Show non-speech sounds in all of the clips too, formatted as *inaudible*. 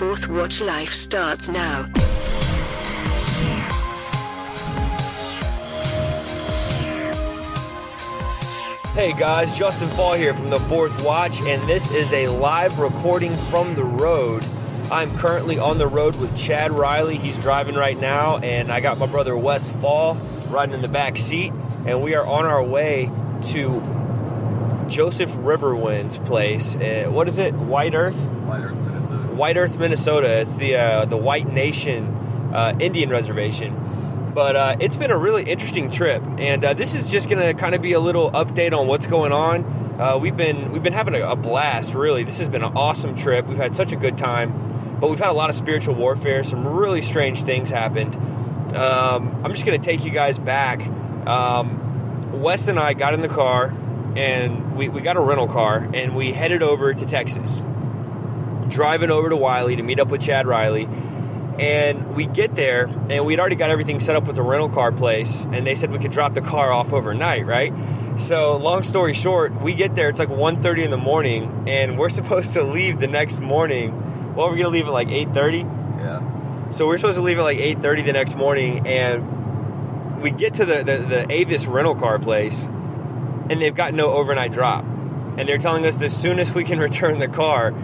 Fourth Watch Life starts now. Hey guys, Justin Fall here from the Fourth Watch, and this is a live recording from the road. I'm currently on the road with Chad Riley. He's driving right now, and I got my brother Wes Fall riding in the back seat, and we are on our way to Joseph Riverwind's place. Uh, what is it? White Earth? White Earth, Minnesota. White Earth, Minnesota. It's the uh, the White Nation uh, Indian Reservation. But uh, it's been a really interesting trip, and uh, this is just going to kind of be a little update on what's going on. Uh, we've been we've been having a, a blast. Really, this has been an awesome trip. We've had such a good time, but we've had a lot of spiritual warfare. Some really strange things happened. Um, I'm just going to take you guys back. Um, Wes and I got in the car, and we, we got a rental car, and we headed over to Texas driving over to Wiley to meet up with Chad Riley. And we get there, and we'd already got everything set up with the rental car place, and they said we could drop the car off overnight, right? So, long story short, we get there, it's like 1.30 in the morning, and we're *laughs* supposed to leave the next morning. Well, we're gonna leave at like 8.30. Yeah. So we're supposed to leave at like 8.30 the next morning, and we get to the, the, the Avis rental car place, and they've got no overnight drop. And they're telling us the soonest we can *laughs* return the car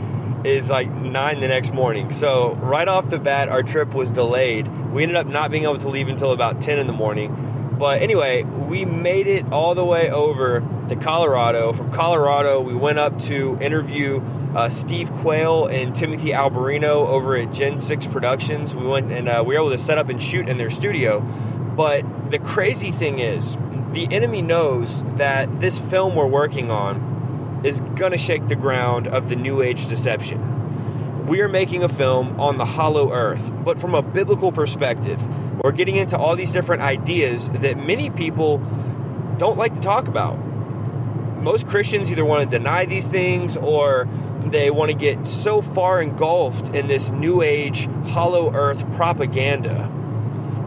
is like 9 the next morning. So right off the bat, our trip was delayed. We ended up not being able to leave until about 10 in the morning. But anyway, we made it all the way over to Colorado. From Colorado, we went up to interview uh, Steve Quayle and Timothy Alberino over at Gen 6 Productions. We went and uh, we were able to set up and shoot in their studio. But the crazy thing is, the enemy knows that this film we're working on is going to shake the ground of the New Age deception. We are making a film on the hollow earth, but from a biblical perspective. We're getting into all these different ideas that many people don't like to talk about. Most Christians either want to deny these things or they want to get so far engulfed in this New Age, hollow earth propaganda.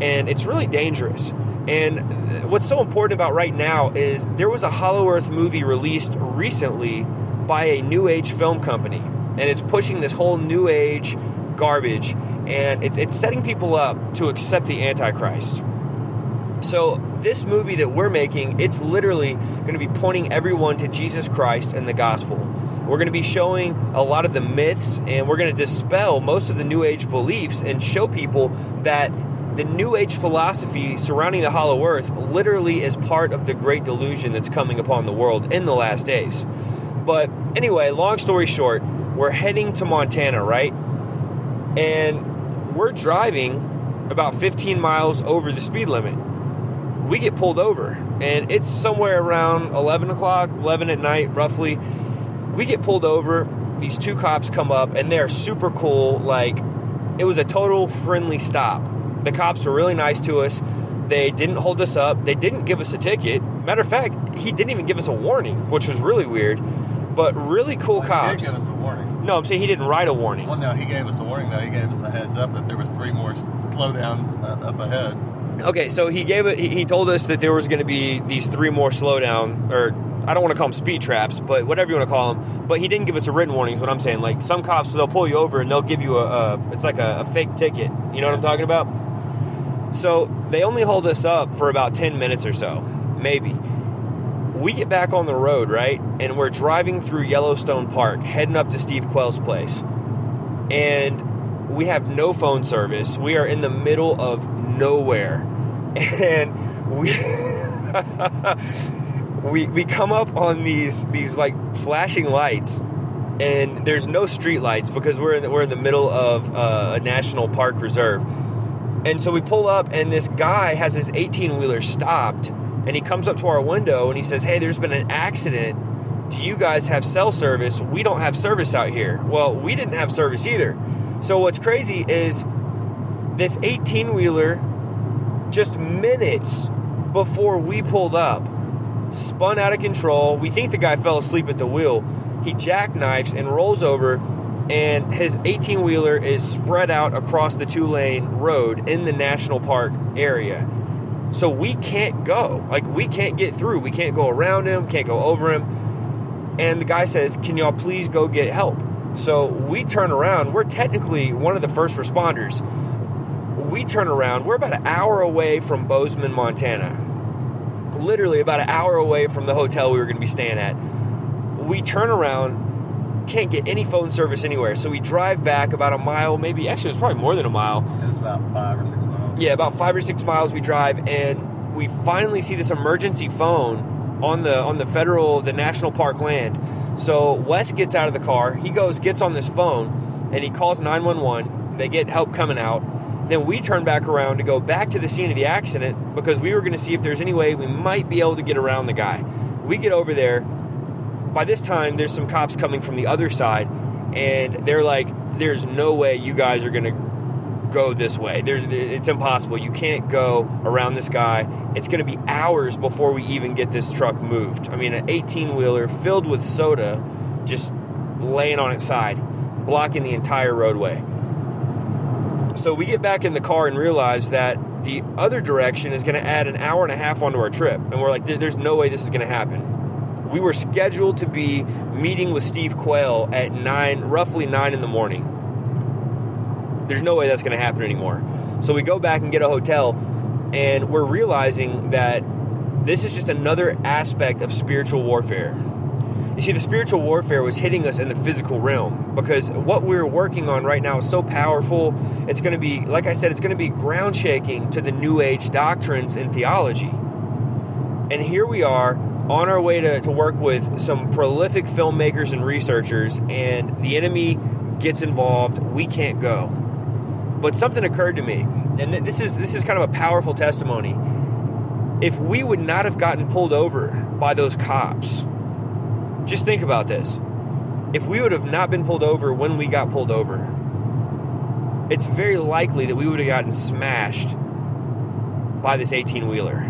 And it's really dangerous. And what's so important about right now is there was a Hollow Earth movie released recently by a New Age film company, and it's pushing this whole New Age garbage, and it's, it's setting people up to accept the Antichrist. So this movie that we're making, it's literally going to be pointing everyone to Jesus Christ and the gospel. We're going to be showing a lot of the myths, and we're going to dispel most of the New Age beliefs and show people that the New Age philosophy surrounding the hollow earth literally is part of the great delusion that's coming upon the world in the last days. But anyway, long story short, we're heading to Montana, right? And we're driving about 15 miles over the speed limit. We get pulled over, and it's somewhere around 11 o'clock, 11 at night, roughly. We get pulled over. These two cops come up, and they're super cool. Like, it was a total friendly stop. The cops were really nice to us. They didn't hold us up. They didn't give us a ticket. Matter of fact, he didn't even give us a warning, which was really weird. But really cool Well, cops. Give us a warning. no, I'm saying he didn't write a warning. Well, no, he gave us a warning though. He gave us a heads up that there was three more slowdowns uh, up ahead. Okay, so he gave it. He he told us that there was going to be these three more slowdown, or I don't want to call them speed traps, but whatever you want to call them. But he didn't give us a written warning. Is what I'm saying. Like some cops, they'll pull you over and they'll give you a, a it's like a, a fake ticket. You know what I'm talking about? So they only hold us up for about 10 minutes or so, maybe. We get back on the road, right? And we're driving through Yellowstone Park, heading up to Steve Quayle's place. And we have no phone service. We are in the middle of nowhere. *laughs* And we *laughs* we we come up on these these like flashing lights and there's no street lights because we're in the, we're in the middle of uh, a national park reserve. And so we pull up, and this guy has his 18 wheeler stopped, and he comes up to our window and he says, Hey, there's been an accident. Do you guys have cell service? We don't have service out here. Well, we didn't have service either. So what's crazy is this 18 wheeler, just minutes before we pulled up, spun out of control. We think the guy fell asleep at the wheel. He jackknifes and rolls over, and his 18 wheeler is spread out across the two lane road in the national park area. So we can't go. Like, we can't get through. We can't go around him, can't go over him. And the guy says, Can y'all please go get help? So we turn around. We're technically one of the first responders. We turn around. We're about an hour away from Bozeman, Montana. Literally about an hour away from the hotel we were going to be staying at. We turn around, can't get any phone service anywhere. So we drive back about a mile, maybe, actually, it was probably more than a mile. It was about five or six miles. Yeah, about five or six miles we drive, and we finally see this emergency phone on the on the federal, the national park land. So Wes gets out of the car. He goes, gets on this phone, and he calls 911. They get help coming out. Then we turn back around to go back to the scene of the accident because we were going to see if there's any way we might be able to get around the guy. We get over there. By this time, there's some cops coming from the other side, and they're like, "There's no way you guys are to go this way. There's, it's impossible. You can't go around this guy. It's to be hours before we even get this truck moved. I mean, an 18 wheeler filled with soda, just laying on its side, blocking the entire roadway. So we get back in the car and realize that the other direction is going to add an hour and a half onto our trip, and we're like, "There's no way this is going to happen." We were scheduled to be meeting with Steve Quayle at nine, roughly nine in the morning there's no way that's going to happen anymore. So we go back and get a hotel, and we're realizing that this is just another aspect of spiritual warfare. You see, the spiritual warfare was hitting us in the physical realm because what we're working on right now is so powerful. It's going to be, like I said, it's going to be ground shaking to the New Age doctrines and theology. And here we are on our way to, to work with some prolific filmmakers and researchers, and the enemy gets involved. We can't go but something occurred to me, and this is this is kind of a powerful testimony. If we would not have gotten pulled over by those cops, just think about this. If we would have not been pulled over when we got pulled over, it's very likely that we would have gotten smashed by this 18 wheeler.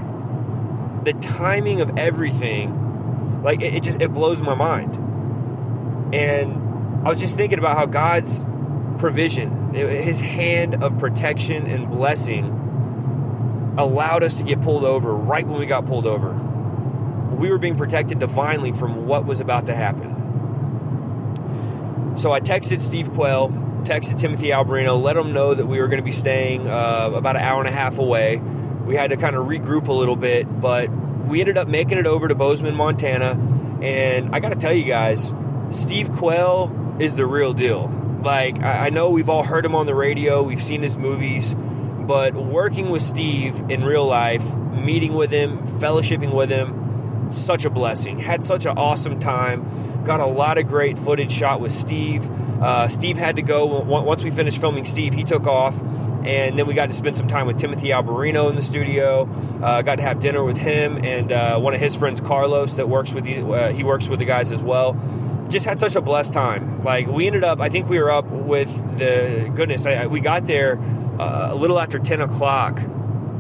The timing of everything, like it, it just it blows my mind. And I was just thinking about how God's provision, his hand of protection and blessing allowed us to get pulled over right when we got pulled over. We were being protected divinely from what was about to happen. So I texted Steve Quayle, texted Timothy Alberino, let them know that we were going to be staying uh, about an hour and a half away. We had to kind of regroup a little bit, but we ended up making it over to Bozeman, Montana. And I got to tell you guys, Steve Quayle is the real deal. Like, I know we've all heard him on the radio, we've seen his movies, but working with Steve in real life, meeting with him, fellowshipping with him, such a blessing. Had such an awesome time. Got a lot of great footage shot with Steve. Uh, Steve had to go once we finished filming. Steve he took off, and then we got to spend some time with Timothy Alberino in the studio. Uh, got to have dinner with him and uh, one of his friends, Carlos, that works with uh, he works with the guys as well just had such a blessed time. Like we ended up, I think we were up with the goodness. I, we got there uh, a little after ten o'clock.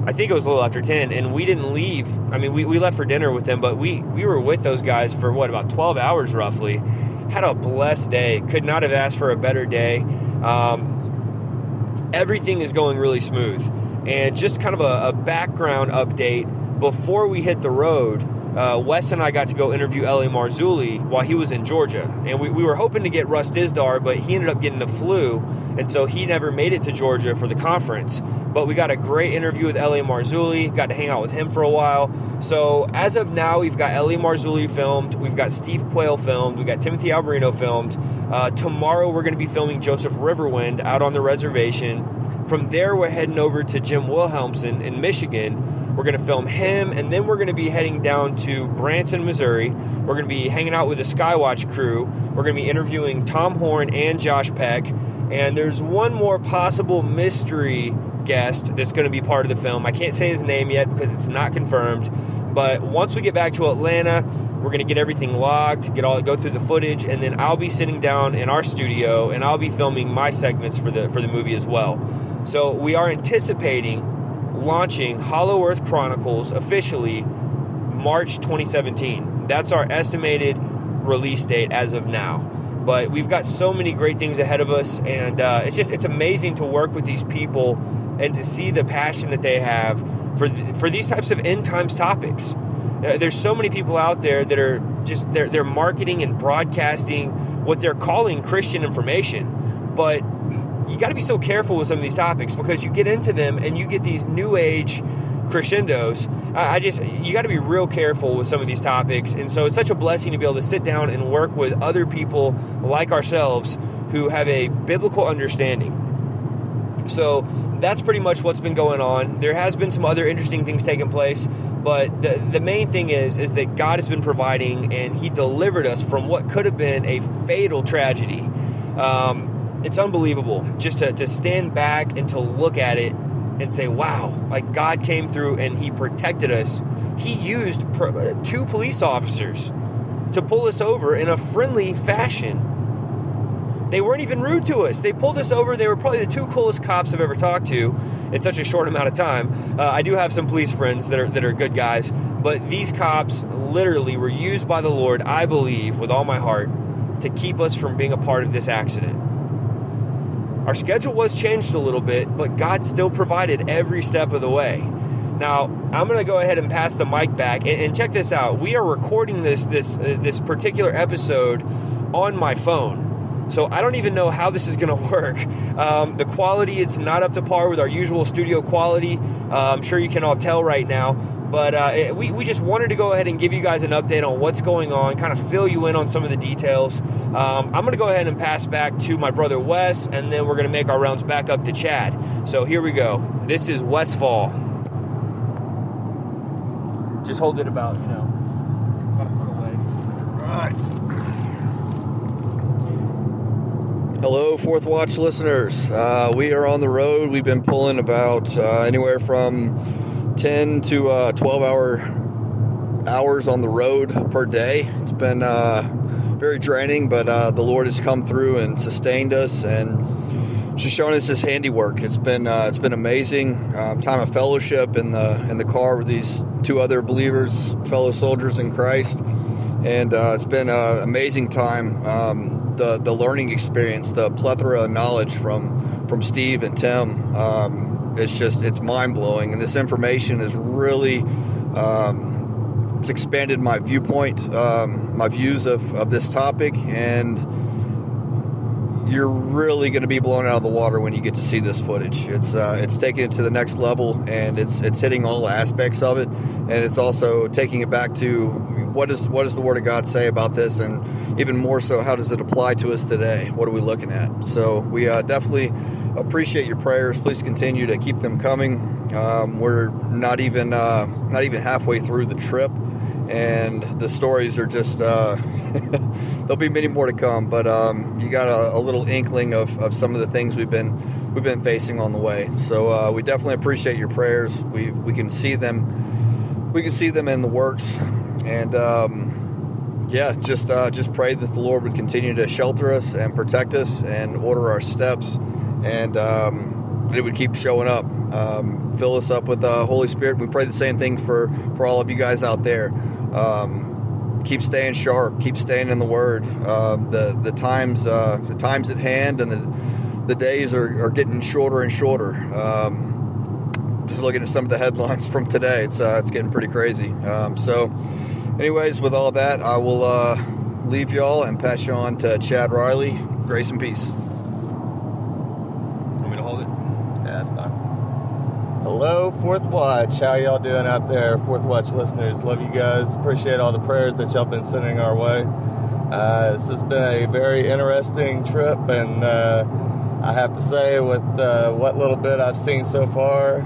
I think it was a little after ten, and we didn't leave. I mean, we, we left for dinner with them, but we we were with those guys for what about twelve hours roughly. Had a blessed day. Could not have asked for a better day. Um, everything is going really smooth, and just kind of a, a background update before we hit the road uh, Wes and I got to go interview L.A. Marzulli while he was in Georgia. And we, we were hoping to get Russ Dizdar, but he ended up getting the flu. And so he never made it to Georgia for the conference. But we got a great interview with L.A. Marzulli, got to hang out with him for a while. So as of now, we've got L.A. Marzulli filmed, we've got Steve Quayle filmed, we've got Timothy Alberino filmed. Uh, tomorrow, we're going to be filming Joseph Riverwind out on the reservation. From there, we're heading over to Jim Wilhelmsen in Michigan we're going to film him, and then we're going to be heading down to Branson, Missouri. We're going to be hanging out with the Skywatch crew. We're going to be interviewing Tom Horn and Josh Peck. And there's one more possible mystery guest that's going to be part of the film. I can't say his name yet because it's not confirmed. But once we get back to Atlanta, we're going to get everything logged, get all go through the footage, and then I'll be sitting down in our studio and I'll be filming my segments for the for the movie as well. So we are anticipating launching Hollow Earth Chronicles officially March 2017. That's our estimated release date as of now. But we've got so many great things ahead of us, and uh, it's just it's amazing to work with these people and to see the passion that they have for th- for these types of end times topics. There's so many people out there that are just they're they're marketing and broadcasting what they're calling Christian information. But you got to be so careful with some of these topics because you get into them and you get these new age crescendos. I just, you got to be real careful with some of these topics. And so it's such a blessing to be able to sit down and work with other people like ourselves who have a biblical understanding. So that's pretty much what's been going on. There has been some other interesting things taking place, but the, the main thing is is that God has been providing and He delivered us from what could have been a fatal tragedy. Um, it's unbelievable just to, to stand back and to look at it and say, wow, like God came through and He protected us. He used pr- two police officers to pull us over in a friendly fashion. They weren't even rude to us. They pulled us over. They were probably the two coolest cops I've ever talked to in such a short amount of time. Uh, I do have some police friends that are that are good guys, but these cops literally were used by the Lord, I believe, with all my heart, to keep us from being a part of this accident. Our schedule was changed a little bit, but God still provided every step of the way. Now, I'm going to go ahead and pass the mic back and, and check this out. We are recording this this uh, this particular episode on my phone. So I don't even know how this is going *laughs* to work. Um, the quality it's not up to par with our usual studio quality. Uh, I'm sure you can all tell right now. But uh, we, we just wanted to go ahead and give you guys an update on what's going on, kind of fill you in on some of the details. Um, I'm going to go ahead and pass back to my brother Wes, and then we're going to make our rounds back up to Chad. So here we go. This is Wes Fall. Just hold it about, you know, about a foot away. Right. Hello, Fourth Watch listeners. Uh, we are on the road. We've been pulling about uh, anywhere from 10 to uh, 12 hour hours on the road per day. It's been uh, very draining, but uh, the Lord has come through and sustained us and just shown us His handiwork. It's been uh, it's been amazing. Um, time of fellowship in the in the car with these two other believers, fellow soldiers in Christ and uh, it's been an amazing time. Um, the the learning experience, the plethora of knowledge from from Steve and Tim, um, it's just it's mind blowing, and this information is really. Um, it's expanded my viewpoint, um, my views of, of this topic, and you're really going to be blown out of the water when you get to see this footage. It's uh, it's taking it to the next level, and it's it's hitting all aspects of it, and it's also taking it back to what is what does the Word of God say about this, and even more so, how does it apply to us today? What are we looking at? So we uh, definitely appreciate your prayers. Please continue to keep them coming. Um, we're not even uh, not even halfway through the trip, and the stories are just. Uh, *laughs* there'll be many more to come, but um, you got a, a little inkling of, of some of the things we've been we've been facing on the way. So uh, we definitely appreciate your prayers. We we can see them, we can see them in the works, and um, yeah, just uh, just pray that the Lord would continue to shelter us and protect us and order our steps, and um, it would keep showing up, um, fill us up with the Holy Spirit. We pray the same thing for for all of you guys out there. Um, keep staying sharp, keep staying in the Word. Uh, the the times uh, the times at hand and the the days are, are getting shorter and shorter. Um, just looking at some of the headlines *laughs* from today, it's uh, it's getting pretty crazy. Um, so, anyways, with all that, I will uh, leave y'all and pass you on to Chad Riley. Grace and peace. Want me to hold it? Yeah, that's fine. Hello, Fourth Watch. How y'all doing out there, Fourth Watch listeners? Love you guys. Appreciate all the prayers that y'all been sending our way. Uh, this has been a very interesting trip, and uh, I have to say, with uh, what little bit I've seen so far,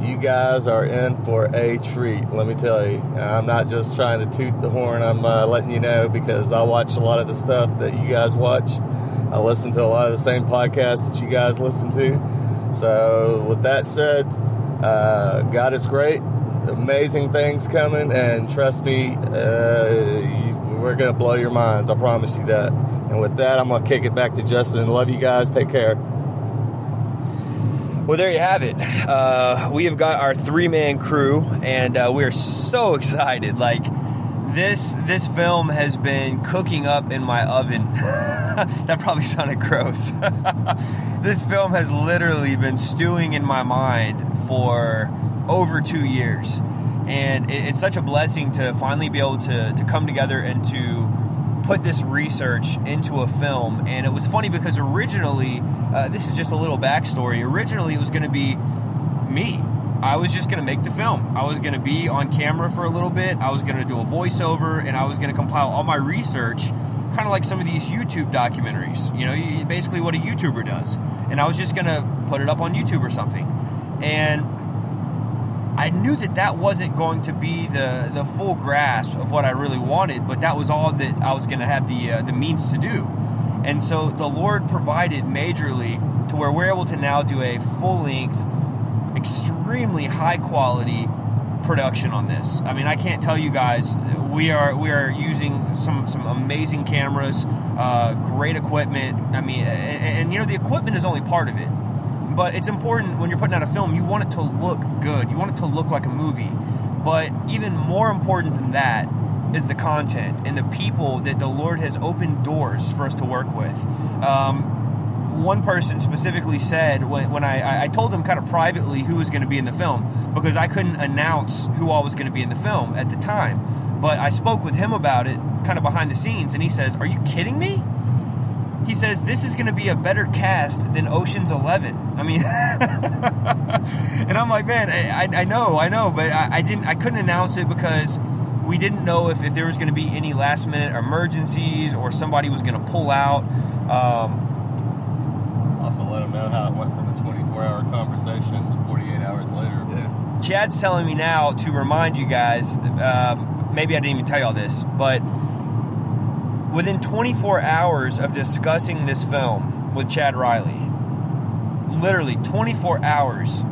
you guys are in for a treat. Let me tell you. I'm not just trying to toot the horn. I'm uh, letting you know because I watch a lot of the stuff that you guys watch. I listen to a lot of the same podcasts that you guys listen to. So, with that said, uh, God is great. Amazing things coming, and trust me, uh, you, we're gonna blow your minds. I promise you that. And with that, I'm gonna kick it back to Justin. Love you guys. Take care. Well, there you have it. Uh, we have got our three man crew, and uh, we are so *laughs* excited. Like this, this film has been cooking up in my oven. *laughs* that probably sounded gross. *laughs* this film has literally been stewing in my mind for over two years, and it, it's such a blessing to finally be able to to come together and to put this research into a film, and it was funny because originally, uh, this is just a little backstory. Originally, it was going to be me. I was just going to make the film. I was going to be on camera for a little bit. I was going to do a voiceover, and I was going to compile all my research, kind of like some of these YouTube documentaries. You know, basically what a YouTuber does. And I was just going to put it up on YouTube or something. And I knew that that wasn't going to be the, the full grasp of what I really wanted, but that was all that I was going to have the uh, the means to do. And so the Lord provided majorly to where we're able to now do a full length, extremely high quality production on this. I mean, I can't tell you guys. We are we are using some some amazing cameras, uh, great equipment. I mean, and, and you know the equipment is only part of it but it's important when you're putting out a film, you want it to look good. You want it to look like a movie. But even more important than that is the content and the people that the Lord has opened doors for us to work with. Um, one person specifically said when, when I, I told them kind of privately who was going to be in the film because I couldn't announce who all was going to be in the film at the time. But I spoke with him about it kind of behind the scenes, and he says, Are you kidding me? he says this is going to be a better cast than Ocean's Eleven. I mean, *laughs* and I'm like, man, I, I know, I know, but I, I, didn't, I couldn't announce it because we didn't know if, if there was going to be any last minute emergencies or somebody was going to pull out. Um, also, let them know how it went from a 24 hour conversation to 48 hours later. Yeah. Chad's telling me now to remind you guys. Um, maybe I didn't even tell y'all this, but within 24 hours of discussing this film with Chad Riley, literally 24 hours,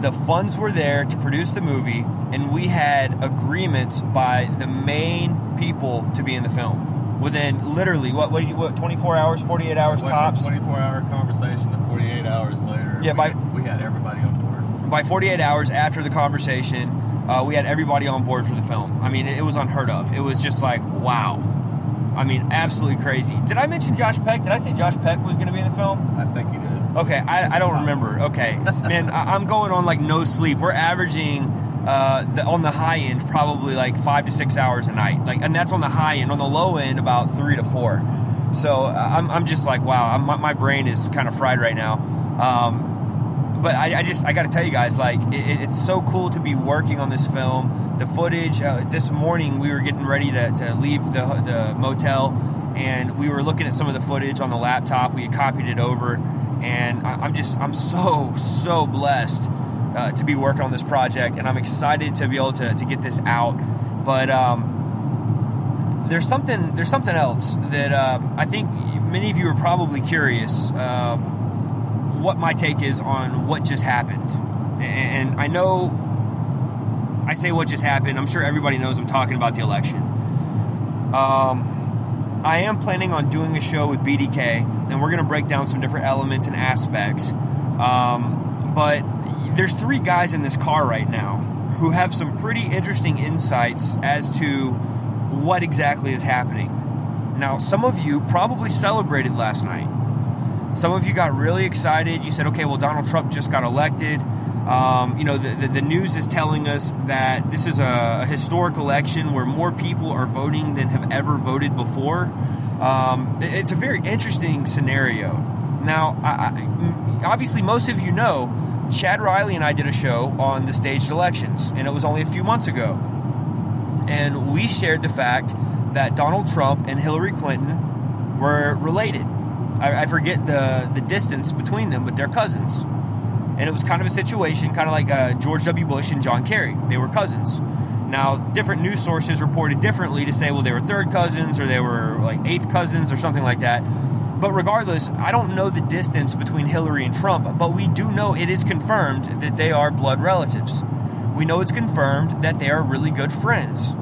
the funds were there to produce the movie, and we had agreements by the main people to be in the film. Within literally what what, you, what 24 hours, 48 hours tops. 24 hour conversation to 48 hours later. Yeah, we by had, we had everybody on board. By 48 hours after the conversation, uh, we had everybody on board for the film. I mean, it, it was unheard of. It was just like wow I mean, absolutely crazy. Did I mention Josh Peck? Did I say Josh Peck was going to be in the film? I think you did. Okay, I, I don't remember. Okay, *laughs* man, I, am going on like no sleep. We're averaging uh, the, on the high end probably like five to six hours a night, like, and that's on the high end. On the low end, about three to four. So uh, I'm, I'm just like, wow, I'm, my brain is kind of fried right now. Um, but I, I, just I got to tell you guys, like it, it's so cool to be working on this film. The footage uh, this morning, we were getting ready to, to leave the, the motel, and we were looking at some of the footage on the laptop. We had copied it over, and I, am just I'm so so blessed uh, to be working on this project, and I'm excited to be able to, to get this out. But um, there's something there's something else that uh, I think many of you are probably curious. Uh, what my take is on what just happened. And I know I say what just happened. I'm sure everybody knows I'm talking about the election. Um, I am planning on doing a show with BDK, and we're going to break down some different elements and aspects. Um, but there's three guys in this car right now who have some pretty interesting insights as to what exactly is happening. Now, some of you probably celebrated last night. Some of you got really excited. You said, okay, well, Donald Trump just got elected. Um, you know, the, the, the, news is telling us that this is a, historic election where more people are voting than have ever voted before. Um, it's a very interesting scenario. Now, I, I, obviously, most of you know Chad Riley and I did a show on the staged elections, and it was only a few months ago. And we shared the fact that Donald Trump and Hillary Clinton were related. I, I forget the the distance between them, but they're cousins. And it was kind of a situation, kind of like uh, George W. Bush and John Kerry. They were cousins. Now, different news sources reported differently to say, well, they were third cousins or they were like eighth cousins or something like that. But regardless, I don't know the distance between Hillary and Trump, but we do know it is confirmed that they are blood relatives. We know it's confirmed that they are really good friends.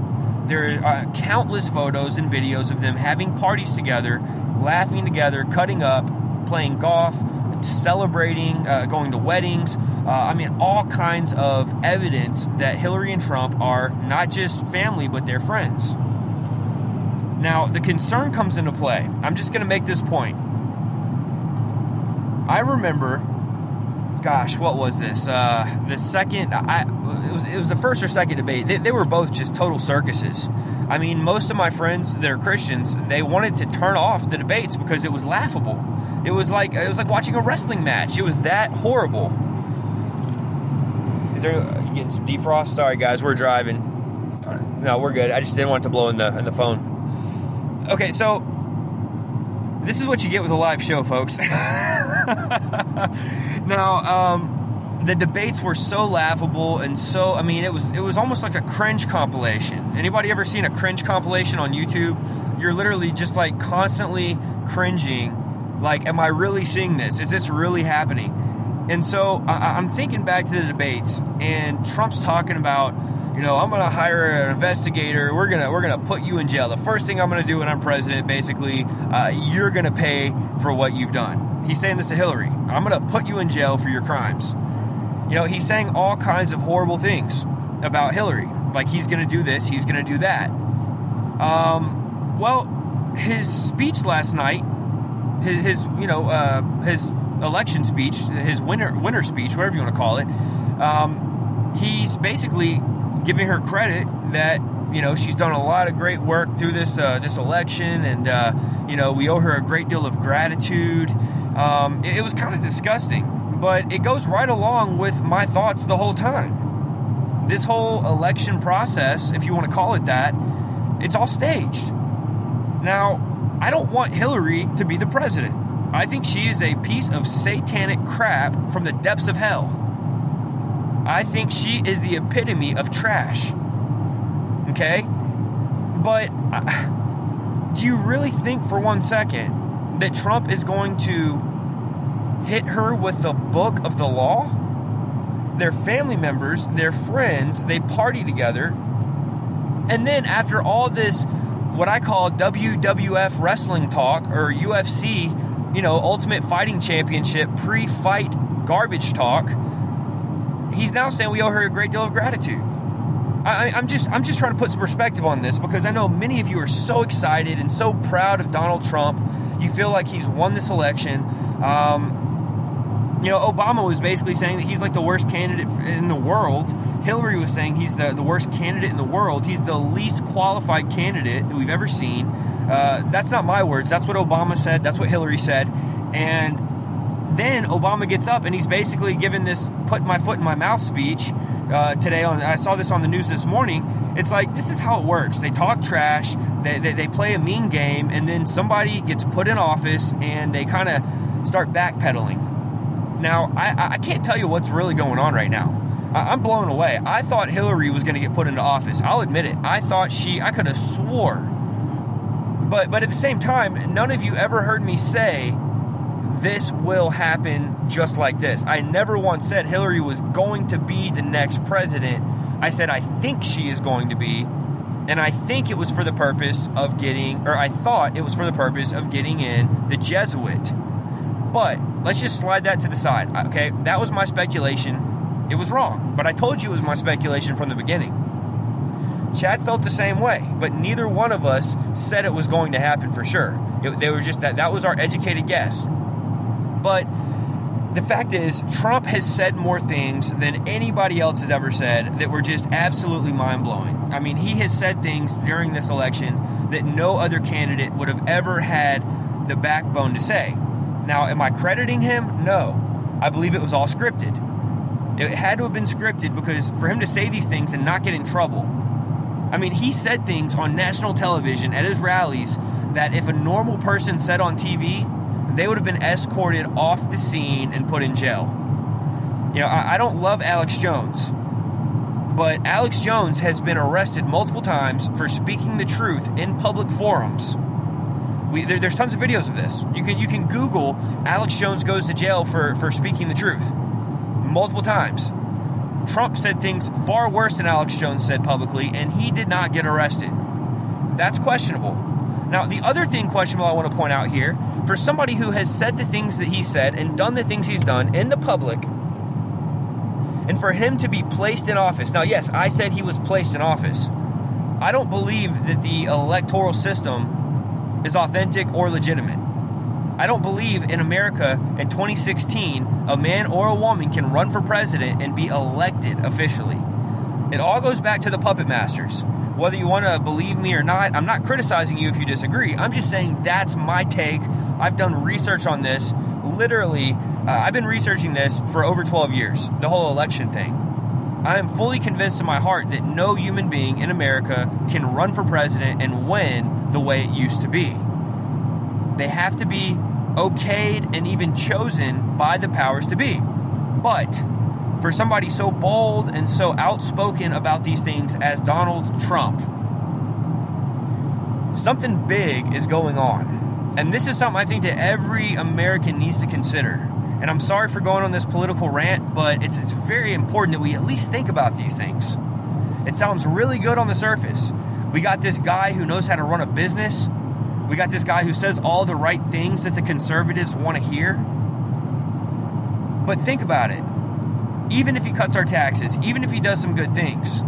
There are countless photos and videos of them having parties together laughing together, cutting up, playing golf, celebrating, uh, going to weddings. Uh, I mean, all kinds of evidence that Hillary and Trump are not just family, but they're friends. Now, the concern comes into play. I'm just going to make this point. I remember, gosh, what was this? Uh, the second, I, it was, it was the first or second debate. They, they were both just total circuses. I mean, most of my friends that are Christians, they wanted to turn off the debates because it was laughable. It was like it was like watching a wrestling match. It was that horrible. Is there getting some defrost? Sorry guys, we're driving. No, we're good. I just didn't want to blow in the in the phone. Okay, so this is what you get with a live show, folks. *laughs* now, um, the debates were so laughable and so I mean it was it was almost like a cringe compilation. Anybody ever seen a cringe compilation on YouTube? You're literally just like constantly cringing. Like, am I really seeing this? Is this really happening? And so I, I'm thinking back to the debates, and Trump's talking about, you know, I'm to hire an investigator. We're gonna we're gonna put you in jail. The first thing I'm to do when I'm president, basically, uh, you're to pay for what you've done. He's saying this to Hillary. I'm to put you in jail for your crimes. You know, he's saying all kinds of horrible things about Hillary. Like he's to do this, he's to do that. Um, well, his speech last night, his, his you know uh, his election speech, his winner winner speech, whatever you want to call it. Um, he's basically giving her credit that you know she's done a lot of great work through this uh, this election, and uh, you know we owe her a great deal of gratitude. Um, it, it was kind of disgusting, but it goes right along with my thoughts the whole time. This whole election process, if you want to call it that, it's all staged. Now, I don't want Hillary to be the president. I think she is a piece of satanic crap from the depths of hell. I think she is the epitome of trash. Okay? But uh, do you really think for one second that Trump is going to hit her with the book of the law? They're family members, they're friends, they party together. And then after all this, what I call WWF wrestling talk or UFC, you know, Ultimate Fighting Championship pre fight garbage talk, he's now saying we owe her a great deal of gratitude. I, I'm just I'm just trying to put some perspective on this because I know many of you are so excited and so proud of Donald Trump. You feel like he's won this election. Um, you know, Obama was basically saying that he's like the worst candidate in the world. Hillary was saying he's the, the worst candidate in the world. He's the least qualified candidate that we've ever seen. Uh, that's not my words. That's what Obama said. That's what Hillary said. And then Obama gets up and he's basically given this "put my foot in my mouth" speech uh, today. On I saw this on the news this morning. It's like this is how it works. They talk trash. They, they, they play a mean game, and then somebody gets put in office, and they kind of start backpedaling. Now, I, I can't tell you what's really going on right now. I'm blown away. I thought Hillary was going to get put into office. I'll admit it. I thought she, I could have swore. But, but at the same time, none of you ever heard me say this will happen just like this. I never once said Hillary was going to be the next president. I said I think she is going to be, and I think it was for the purpose of getting, or I thought it was for the purpose of getting in the Jesuit. But let's just slide that to the side. Okay, that was my speculation. It was wrong, but I told you it was my speculation from the beginning. Chad felt the same way, but neither one of us said it was going to happen for sure. It, they were just that that was our educated guess. But the fact is, Trump has said more things than anybody else has ever said that were just absolutely mind blowing. I mean, he has said things during this election that no other candidate would have ever had the backbone to say. Now, am I crediting him? No. I believe it was all scripted. It had to have been scripted because for him to say these things and not get in trouble. I mean, he said things on national television at his rallies that if a normal person said on TV, they would have been escorted off the scene and put in jail. You know, I, I don't love Alex Jones, but Alex Jones has been arrested multiple times for speaking the truth in public forums. We, there, there's tons of videos of this. You can you can Google Alex Jones goes to jail for, for speaking the truth multiple times. Trump said things far worse than Alex Jones said publicly, and he did not get arrested. That's questionable. Now, the other thing questionable I want to point out here for somebody who has said the things that he said and done the things he's done in the public, and for him to be placed in office. Now, yes, I said he was placed in office. I don't believe that the electoral system is authentic or legitimate. I don't believe in America in 2016 a man or a woman can run for president and be elected officially. It all goes back to the puppet masters. Whether you want to believe me or not, I'm not criticizing you if you disagree. I'm just saying that's my take. I've done research on this. Literally, uh, I've been researching this for over 12 years, the whole election thing. I am fully convinced in my heart that no human being in America can run for president and win the way it used to be. They have to be okayed and even chosen by the powers to be. But for somebody so bold and so outspoken about these things as Donald Trump, something big is going on. And this is something I think that every American needs to consider. And I'm sorry for going on this political rant, but it's, it's very important that we at least think about these things. It sounds really good on the surface. We got this guy who knows how to run a business. We got this guy who says all the right things that the conservatives want to hear. But think about it. Even if he cuts our taxes, even if he does some good things,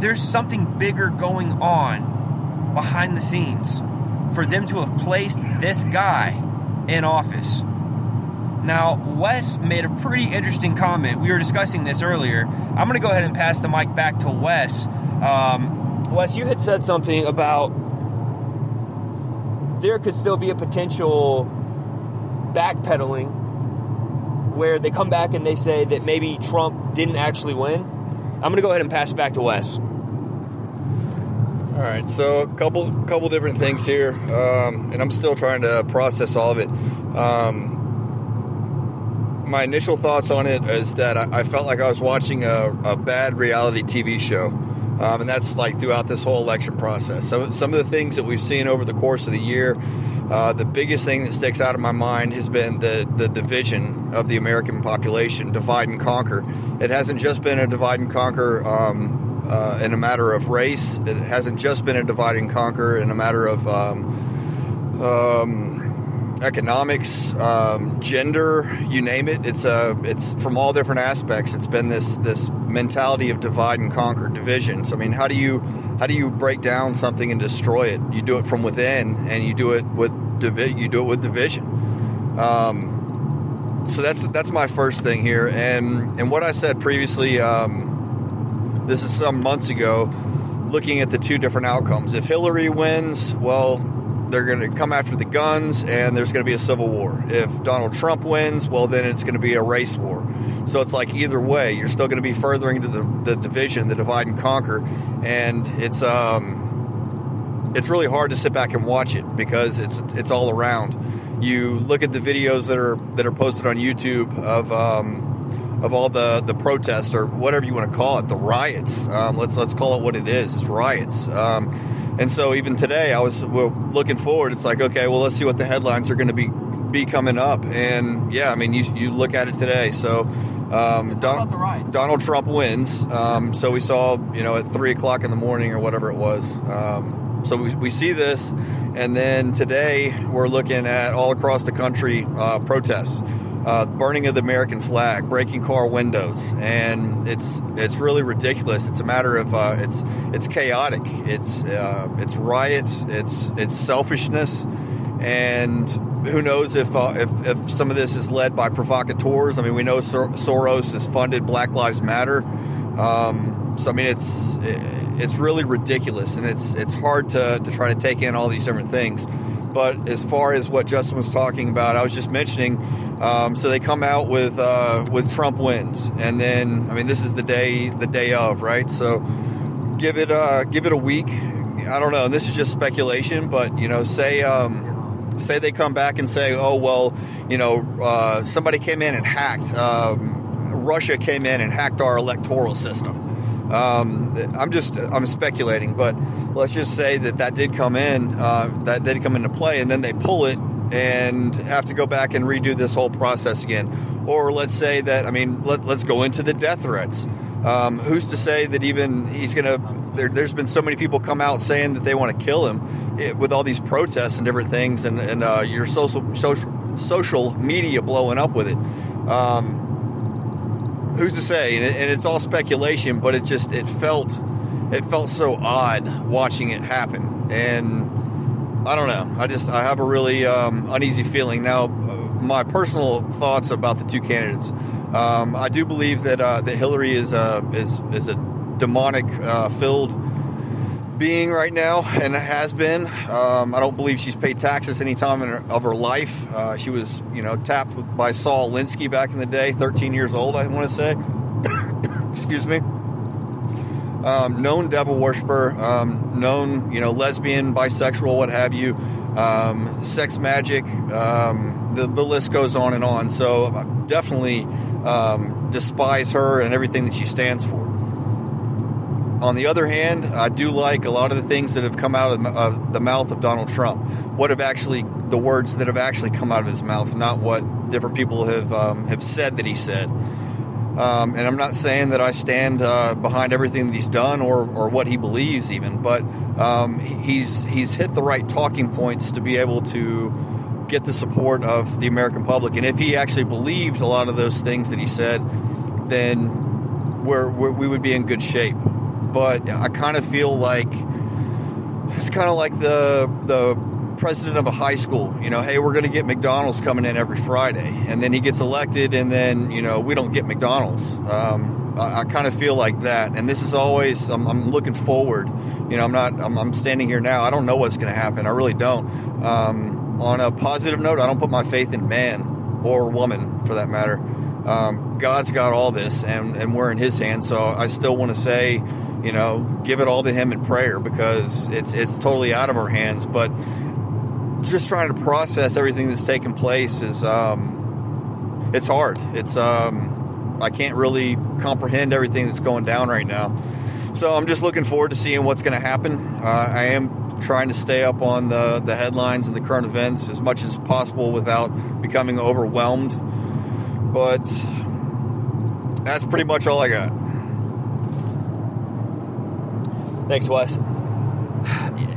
there's something bigger going on behind the scenes for them to have placed this guy in office. Now, Wes made a pretty interesting comment. We were discussing this earlier. I'm going to go ahead and pass the mic back to Wes. Um, Wes, you had said something about there could still be a potential backpedaling where they come back and they say that maybe Trump didn't actually win. I'm going to go ahead and pass it back to Wes. All right, so a couple couple different things here, um, and I'm still trying to process all of it. Um, my initial thoughts on it is that I, I felt like I was watching a, a bad reality TV show, um, and that's like throughout this whole election process. So some of the things that we've seen over the course of the year, uh, the biggest thing that sticks out of my mind has been the the division of the American population, divide and conquer. It hasn't just been a divide and conquer. Um, uh, in a matter of race, it hasn't just been a divide and conquer in a matter of um, um, economics, um, gender, you name it. It's a it's from all different aspects. It's been this this mentality of divide and conquer, divisions. I mean, how do you how do you break down something and destroy it? You do it from within, and you do it with divi- you do it with division. Um, so that's that's my first thing here, and and what I said previously. Um, this is some months ago, looking at the two different outcomes. If Hillary wins, well, they're going to come after the guns and there's going to be a civil war. If Donald Trump wins, well, then it's going to be a race war. So it's like either way, you're still going to be furthering to the, the division, the divide and conquer, and it's um, it's really hard to sit back and watch it because it's it's all around. You look at the videos that are that are posted on YouTube of um, of all the the protests or whatever you want to call it, the riots. Um, let's let's call it what it is. It's riots. Um, and so even today, I was looking forward. It's like okay, well, let's see what the headlines are going to be be coming up. And yeah, I mean, you you look at it today. So um, Don, Donald Trump wins. Um, so we saw you know at three o'clock in the morning or whatever it was. Um, so we, we see this, and then today we're looking at all across the country uh, protests uh, burning of the American flag, breaking car windows, and it's it's really ridiculous. It's a matter of uh, it's it's chaotic. It's uh, it's riots. It's it's selfishness, and who knows if, uh, if if some of this is led by provocateurs. I mean, we know Sor- Soros has funded Black Lives Matter. Um, so I mean, it's it's really ridiculous, and it's it's hard to to try to take in all these different things. But as far as what Justin was talking about, I was just mentioning. Um, so they come out with uh, with Trump wins, and then I mean this is the day the day of right. So give it uh, give it a week. I don't know. And This is just speculation, but you know, say um, say they come back and say, oh well, you know, uh, somebody came in and hacked. Um, Russia came in and hacked our electoral system. Um, I'm just I'm speculating, but let's just say that that did come in, uh, that did come into play, and then they pull it and have to go back and redo this whole process again. Or let's say that I mean let, us go into the death threats. Um, who's to say that even he's going to? There, has been so many people come out saying that they want to kill him it, with all these protests and different things, and, and uh, your social social social media blowing up with it. Um, who's to say? And, it, and, it's all speculation, but it just it felt it felt so odd watching it happen, and I don't know. I just I have a really um, uneasy feeling now. My personal thoughts about the two candidates. Um, I do believe that uh, that Hillary is a is is a demonic uh, filled being right now, and has been. Um, I don't believe she's paid taxes any time her, of her life. Uh, she was, you know, tapped by Saul Alinsky back in the day, 13 years old, I want to say. *coughs* Excuse me. Um, known devil worshiper, um, known, you know, lesbian, bisexual, what have you, um, sex magic. Um, the, the list goes on and on. So I definitely um, despise her and everything that she stands for. On the other hand, I do like a lot of the things that have come out of the, mouth of Donald Trump. What have actually the words that have actually come out of his mouth, not what different people have um, have said that he said. Um, and I'm not saying that I stand uh, behind everything that he's done or, or what he believes, even, but um, he's he's hit the right talking points to be able to get the support of the American public. And if he actually believed a lot of those things that he said, then we're, we're we would be in good shape but I kind of feel like it's kind of like the the president of a high school. You know, hey, we're going to get McDonald's coming in every Friday, and then he gets elected, and then you know we don't get McDonald's. Um, I, I kind of feel like that, and this is always I'm, I'm looking forward. You know, I'm not I'm, I'm, standing here now. I don't know what's going to happen. I really don't. Um, on a positive note, I don't put my faith in man or woman for that matter. Um, God's got all this, and, and we're in His hands. So I still want to say, you know, give it all to Him in prayer because it's it's totally out of our hands. But just trying to process everything that's taken place is um, it's hard. It's um, I can't really comprehend everything that's going down right now. So I'm just looking forward to seeing what's going to happen. Uh, I am trying to stay up on the the headlines and the current events as much as possible without becoming overwhelmed. But that's pretty much all I got. Thanks, Wes.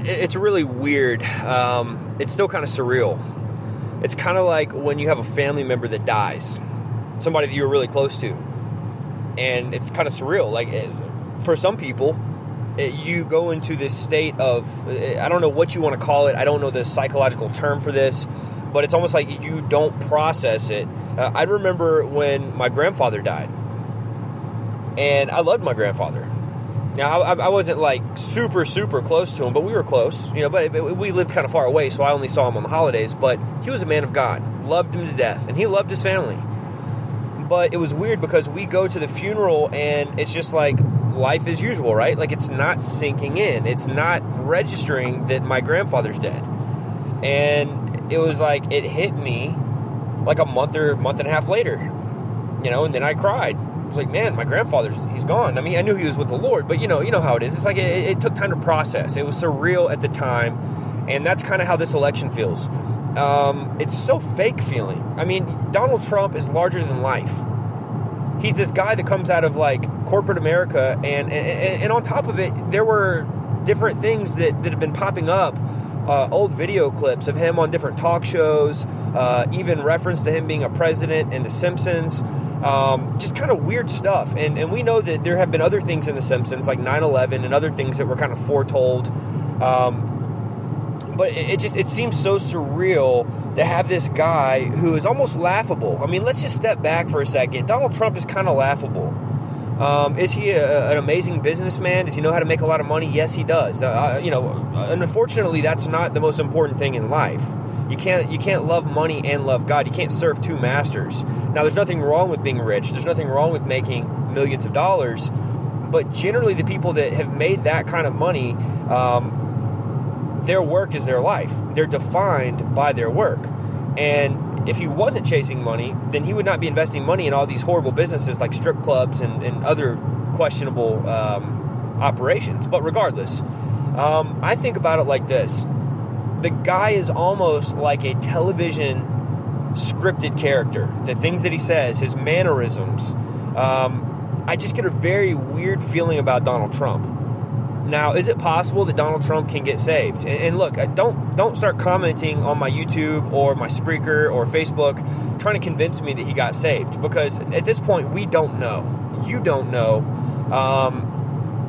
It's really weird. Um, it's still kind of surreal. It's kind of like when you have a family member that dies, somebody that you're really close to, and it's kind of surreal. Like it, for some people, it, you go into this state of I don't know what you want to call it. I don't know the psychological term for this, but it's almost like you don't process it. Uh, I remember when my grandfather died, and I loved my grandfather. Now, I, I, wasn't like super, super close to him, but we were close, you know. But we lived kind of far away, so I only saw him on the holidays. But he was a man of God, loved him to death, and he loved his family. But it was weird because we go to the funeral, and it's just like life as usual, right? Like it's not sinking in, it's not registering that my grandfather's dead. And it was like it hit me like a month or month and a half later, you know, and then I cried was like, man, my grandfather's he's gone. I mean, I knew he was with the Lord, but you know, you know how it is. It's like it, it took time to process. It was surreal at the time, and that's kind of how this election feels. Um, it's so fake feeling. I mean, Donald Trump is larger than life. He's this guy that comes out of like corporate America, and and, and on top of it, there were different things that, that have been popping up. Uh, old video clips of him on different talk shows, uh, even reference to him being a president in The Simpsons. Um, just kind of weird stuff. And, and we know that there have been other things in The Simpsons, like 9 11 and other things that were kind of foretold. Um, but it, just it seems so surreal to have this guy who is almost laughable. I mean, let's just step back for a second. Donald Trump is kind of laughable. Um, is he a, an amazing businessman? Does he know how to make a lot of money? Yes, he does. Uh, you know, and unfortunately, that's not the most important thing in life. You can't you can't love money and love God. You can't serve two masters. Now, there's nothing wrong with being rich. There's nothing wrong with making millions of dollars. But generally, the people that have made that kind of money, um, their work is their life. They're defined by their work. And if he wasn't chasing money, then he would not be investing money in all these horrible businesses like strip clubs and, and other questionable um, operations. But regardless, um, I think about it like this the guy is almost like a television scripted character. The things that he says, his mannerisms. Um, I just get a very weird feeling about Donald Trump. Now, is it possible that Donald Trump can get saved? And, and look, don't don't start commenting on my YouTube or my Spreaker or Facebook trying to convince me that he got saved because at this point we don't know. You don't know. Um,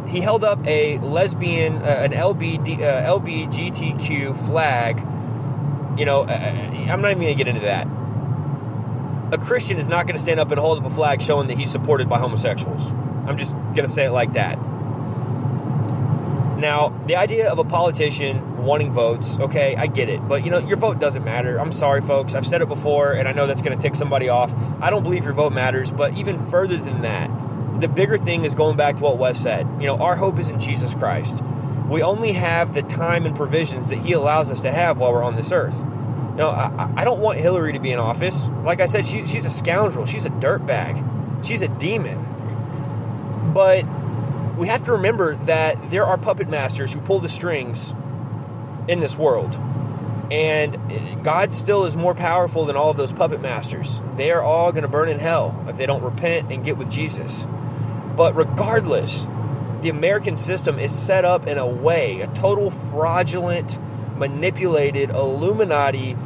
he held up a lesbian, uh, an LBD, uh, LBGTQ flag. You know, uh, I'm not even going to get into that. A Christian is not going to stand up and hold up a flag showing that he's supported by homosexuals. I'm just going to say it like that. Now, the idea of a politician wanting votes, okay, I get it. But, you know, your vote doesn't matter. I'm sorry, folks. I've said it before, and I know that's going to tick somebody off. I don't believe your vote matters. But even further than that, the bigger thing is going back to what Wes said. You know, our hope is in Jesus Christ. We only have the time and provisions that He allows us to have while we're on this earth. You know, I, I don't want Hillary to be in office. Like I said, she, she's a scoundrel. She's a dirtbag. She's a demon. But we have to remember that there are puppet masters who pull the strings in this world. And God still is more powerful than all of those puppet masters. They are all going to burn in hell if they don't repent and get with Jesus. But regardless, the American system is set up in a way, a total fraudulent, manipulated, Illuminati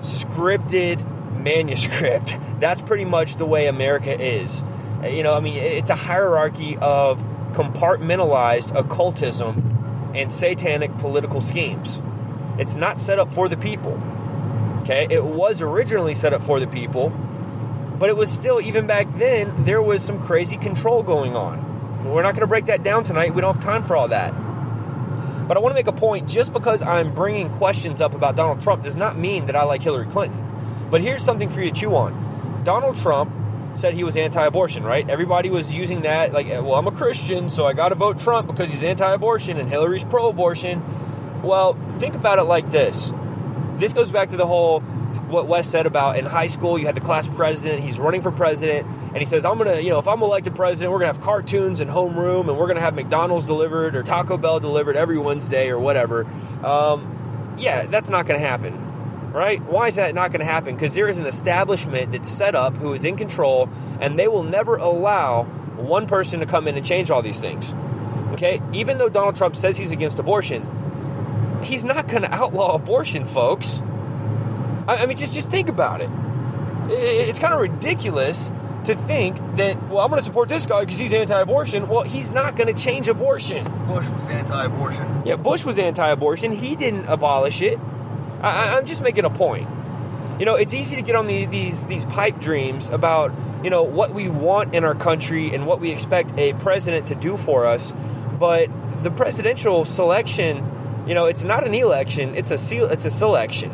scripted manuscript. *laughs* That's pretty much the way America is. Uh, you know, I mean, it's a hierarchy of compartmentalized occultism and satanic political schemes. It's not set up for the people. Okay, it was originally set up for the people, but it was still, even back then, there was some crazy control going on. We're not going to break that down tonight. We don't have time for all that. But I want to make a point just because I'm bringing questions up about Donald Trump does not mean that I like Hillary Clinton. But here's something for you to chew on Donald Trump said he was anti-abortion, right? Everybody was using that like, well, I'm a Christian, so I got to vote Trump because he's anti-abortion and Hillary's pro-abortion. Well, think about it like this. This goes back to the whole what Wes said about in high school you had the class president, he's running for president, and he says, I'm gonna, you know, if I'm elected president, we're gonna have cartoons and homeroom, and we're gonna have McDonald's delivered or Taco Bell delivered every Wednesday or whatever. Um, yeah, that's not gonna happen right? Why is that not going to happen? Because there is an establishment that's set up who is in control, and they will never allow one person to come in and change all these things. Okay? Even though Donald Trump says he's against abortion, he's not going *laughs* to outlaw abortion, folks. I, I mean, just just think about it. it it's kind of ridiculous to think that well i'm going to support this guy because he's anti-abortion well he's not going to change abortion Bush was anti-abortion. yeah bush was anti-abortion he didn't abolish it I, I'm just making a point. You know, it's easy to get on the, these these pipe dreams about you know what we want in our country and what we expect a president to do for us, but the presidential selection, you know, it's not an election; it's a seal, it's a selection.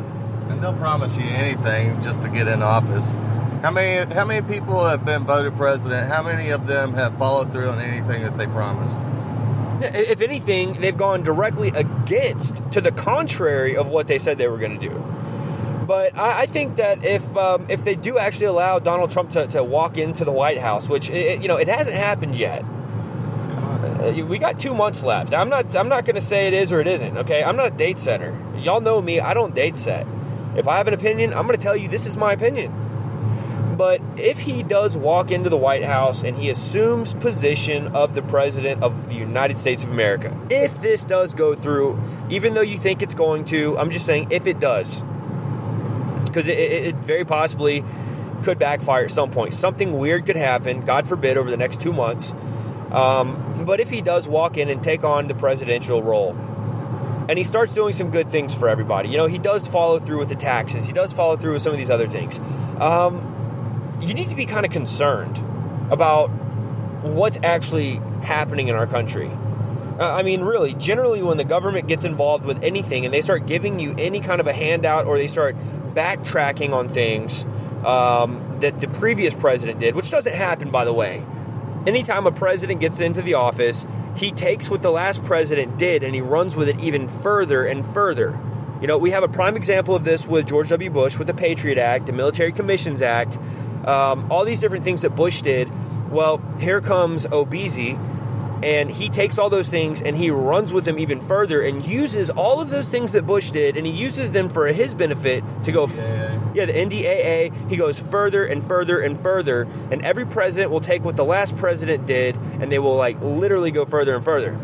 And they'll promise you anything just to get in office. How many how many people have been voted president? How many of them have followed through on anything that they promised? If anything, they've gone directly against, to the contrary of what they said they were going to do. But I, I think that if um, if they do actually allow Donald Trump to, to walk into the White House, which it, you know it hasn't happened yet, uh, we got two months left. I'm not I'm not going to say it is or it isn't. Okay, I'm not a date setter. Y'all know me. I don't date set. If I have an opinion, I'm going to tell you this is my opinion. But if he does walk into the White House and he assumes position of the president of the United States of America, if this does go through, even though you think it's going to, I'm just saying if it does, because it, it, it very possibly could backfire at some point. Something weird could happen, God forbid, over the next two months. Um, but if he does walk in and take on the presidential role, and he starts doing some good things for everybody, you know, he does follow through with the taxes, he does follow through with some of these other things. Um, you need to be kind of concerned about what's actually happening in our country. Uh, I mean, really, generally, when the government gets involved with anything and they start giving you any kind of a handout or they start backtracking on things um, that the previous president did, which doesn't happen, by the way. Anytime a president gets into the office, he takes what the last president did and he runs with it even further and further. You know, we have a prime example of this with George W. Bush with the Patriot Act, the Military Commissions Act, um, all these different things that Bush did. Well, here comes Obeezy, and he takes all those things and he runs with them even further and uses all of those things that Bush did and he uses them for his benefit to go. F- yeah, the NDAA. He goes further and further and further, and every president will take what the last president did and they will like literally go further and further.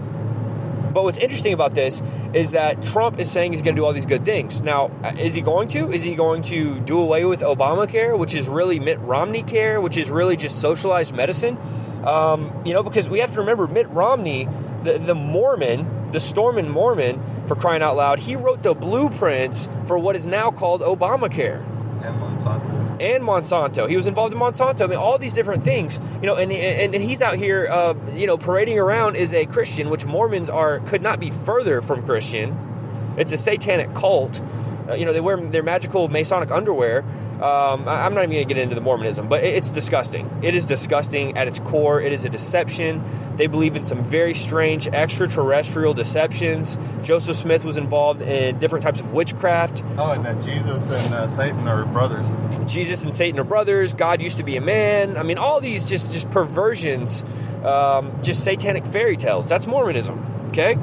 But what's interesting about this is that Trump is saying he's going to do all these good things. Now, uh, is he going to? Is he going to do away with Obamacare, which is really Mitt Romney care, which is really just socialized medicine? Um, you know, because we have to remember Mitt Romney, the, the Mormon, the Stormin Mormon, for crying out loud, he wrote the blueprints for what is now called Obamacare. And Monsanto. And Monsanto. He was involved in Monsanto. I mean, all these different things, you know. And and, and he's out here, uh, you know, parading around as a Christian, which Mormons are could not be further from Christian. It's a satanic cult. Uh, you know, they wear their magical Masonic underwear. Um, I- I'm not even going to get into the Mormonism, but it- it's disgusting. It is disgusting at its core. It is a deception. They believe in some very strange extraterrestrial deceptions. Joseph Smith was involved in different types of witchcraft. Oh, and that Jesus and uh, Satan are brothers. Jesus and Satan are brothers. God used to be a man. I mean, all these just just perversions, um, just satanic fairy tales. That's Mormonism. Okay.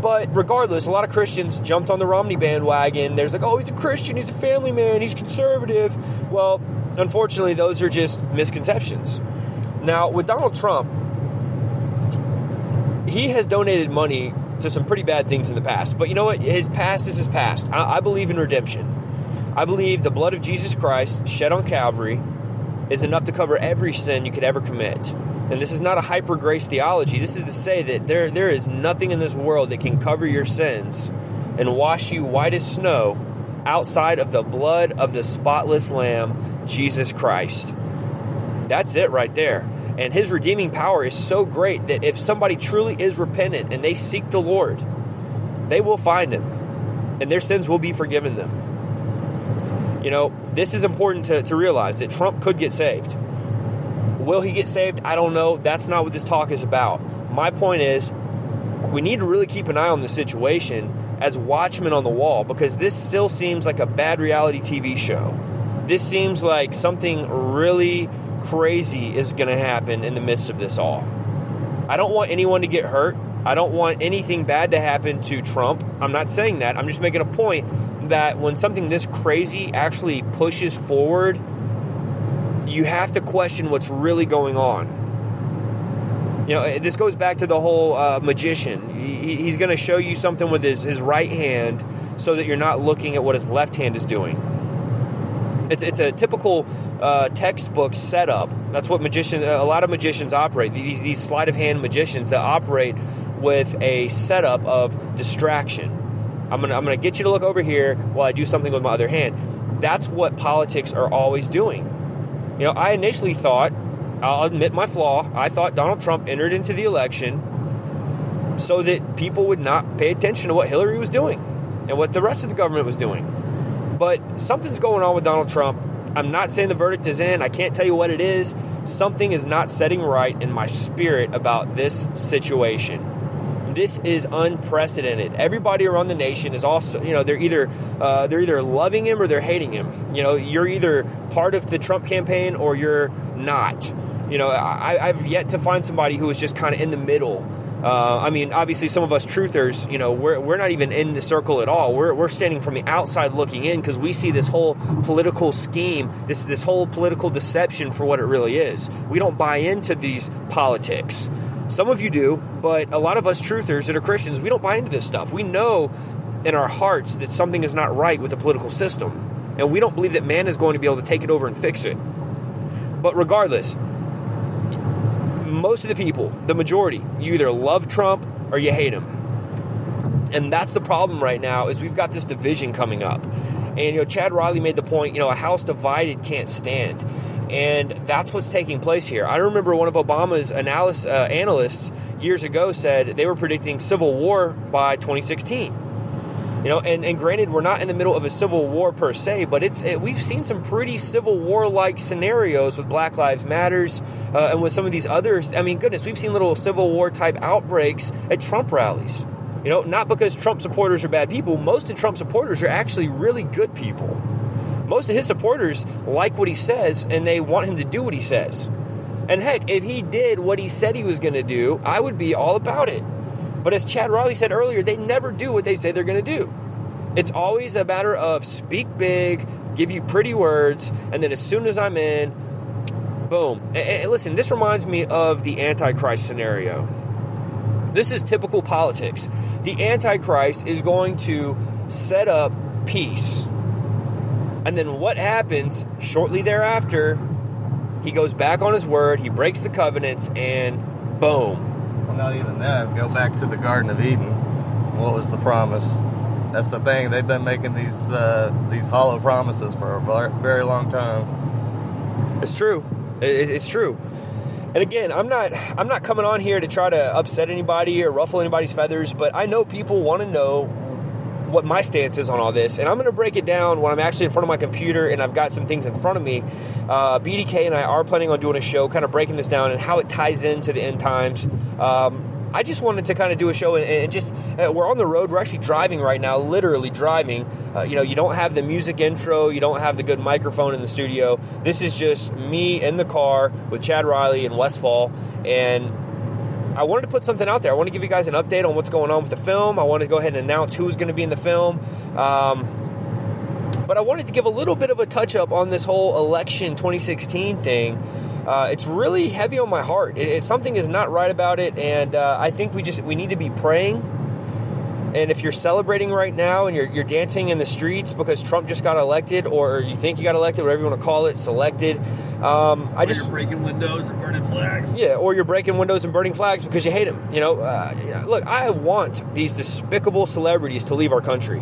But regardless, a lot of Christians jumped on the Romney bandwagon. There's like, oh, he's a Christian, he's a family man, he's conservative. Well, unfortunately, those are just misconceptions. Now, with Donald Trump, he has donated money to some pretty bad things in the past. But you know what? His past is his past. I, I believe in redemption. I believe the blood of Jesus Christ shed on Calvary is enough to cover every sin you could ever commit. And this is not a hyper grace theology. This is to say that there, there is nothing in this world that can cover your sins and wash you white as snow outside of the blood of the spotless Lamb, Jesus Christ. That's it right there. And his redeeming power is so great that if somebody truly is repentant and they seek the Lord, they will find him and their sins will be forgiven them. You know, this is important to, to realize that Trump could get saved. Will he get saved? I don't know. That's not what this talk is about. My point is, we need to really keep an eye on the situation as watchmen on the wall because this still seems like a bad reality TV show. This seems like something really crazy is going to happen in the midst of this all. I don't want anyone to get hurt. I don't want anything bad to happen to Trump. I'm not saying that. I'm just making a point that when something this crazy actually pushes forward, you have to question what's really going on. You know, this goes back to the whole uh, magician. He, he's going to show you something with his, his right hand so that you're not looking at what his left hand is doing. It's, it's a typical uh, textbook setup. That's what magicians, a lot of magicians operate. These, these sleight of hand magicians that operate with a setup of distraction. I'm gonna I'm gonna get you to look over here while I do something with my other hand. That's what politics are always doing. You know, I initially thought, I'll admit my flaw. I thought Donald Trump entered into the election so that people would not pay attention to what Hillary was doing and what the rest of the government was doing. But something's going on with Donald Trump. I'm not saying the verdict is in. I can't tell you what it is. Something is not setting right in my spirit about this situation this is unprecedented. Everybody around the nation is also, you know, they're either uh, they're either loving him or they're hating him. You know, you're either part of the Trump campaign or you're not. You know, I, I've yet to find somebody who is just kind of in the middle. Uh, I mean, obviously, some of us truthers, you know, we're, we're not even in the circle at all. We're, we're standing from the outside looking in because we see this whole political scheme, this this whole political deception for what it really is. We don't buy into these politics. Some of you do, but a lot of us truthers that are Christians, we don't buy into this stuff. We know in our hearts that something is not right with the political system, and we don't believe that man is going to be able to take it over and fix it. But regardless, most of the people, the majority, you either love Trump or you hate him. And that's the problem right now is we've got this division coming up. And you know, Chad Riley made the point, you know, a house divided can't stand. And that's what's taking place here. I remember one of Obama's analyst, uh, analysts years ago said they were predicting civil war by 2016. You know, and, and granted, we're not in the middle of a civil war per se, but it's it, we've seen some pretty civil war-like scenarios with Black Lives Matters uh, and with some of these others. I mean, goodness, we've seen little civil war type outbreaks at Trump rallies. You know, not because Trump supporters are bad people. Most of Trump supporters are actually really good people most of his supporters like what he says and they want him to do what he says. And heck, if he did what he said he was going to do, I would be all about it. But as Chad Riley said earlier, they never do what they say they're going to do. It's always a matter of speak big, give you pretty words, and then as soon as I'm in, boom. And, and listen, this reminds me of the Antichrist scenario. This is typical politics. The Antichrist is going to set up peace and then what happens shortly thereafter? He goes back on his word, he breaks the covenants, and boom. Well, not even that. Go back to the Garden of Eden. What was the promise? That's the thing. They've been making these uh, these hollow promises for a very long time. It's true. It's true. And again, I'm not I'm not coming on here to try to upset anybody or ruffle anybody's feathers, but I know people want to know what my stance is on all this, and I'm going to break it down when I'm actually in front of my computer and I've got some things in front of me. Uh, BDK and I are planning on doing a show, kind of breaking this down and how it ties into the end times. Um, I just wanted to kind of do a show and, and just uh, we're on the road. We're actually driving right now, literally driving. Uh, you know, you don't have the music intro, you don't have the good microphone in the studio. This is just me in the car with Chad Riley and Wes Fall, and I wanted to put something out there. I want to give you guys an update on what's going on with the film. I want to go ahead and announce who's going to be in the film. Um, but I wanted to give a little bit of a touch up on this whole election 2016 thing. Uh, it's really heavy on my heart. It, it- something is not right about it, and uh, I think we just we need to be praying. And if you're celebrating right now and you're, you're dancing in the streets because Trump just got elected, or you think he got elected, whatever you want to call it, selected, um, I just breaking windows and burning flags. yeah, or you're breaking windows and burning flags because you hate him. You know, uh, look, I want these despicable celebrities to leave our country.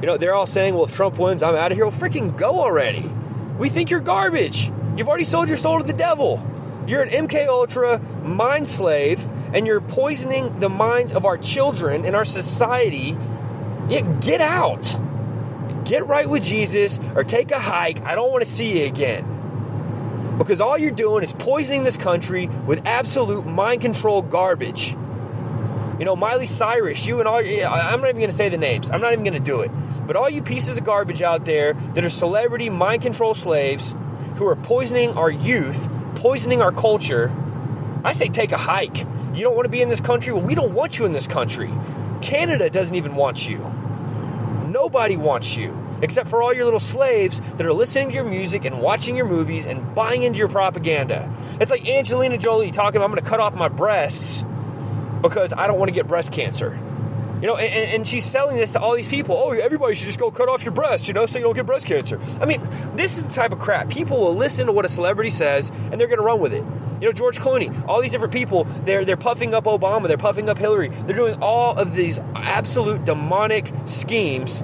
You know, they're all saying, well, if Trump wins, I'm out of here. Well, freaking go already. We think you're garbage. You've already sold your soul to the devil. You're an MK Ultra mind slave, and you're poisoning the minds of our children and our society. Yeah, get out. Get right with Jesus or take a hike. I don't want to see you again because all you're doing is poisoning this country with absolute mind control garbage. You know, Miley Cyrus, you and all, I'm not even going to say the names. I'm not even going to do it. But all you pieces of garbage out there that are celebrity mind control slaves who are poisoning our youth, poisoning our culture, I say take a hike. You don't want to be in this country? Well, we don't want you in this country. Canada doesn't even want you. Nobody wants you except for all your little slaves that are listening to your music and watching your movies and buying into your propaganda. It's like Angelina Jolie talking, I'm going to cut off my breasts because I don't want to get breast cancer. You know, and, and she's selling this to all these people. Oh, everybody should just go cut off your breast, you know, so you don't get breast cancer. I mean, this is the type of crap. People will listen to what a celebrity says and they're going to run with it. You know, George Clooney, all these different people, they're they're puffing up Obama, they're puffing up Hillary. They're doing all of these absolute demonic schemes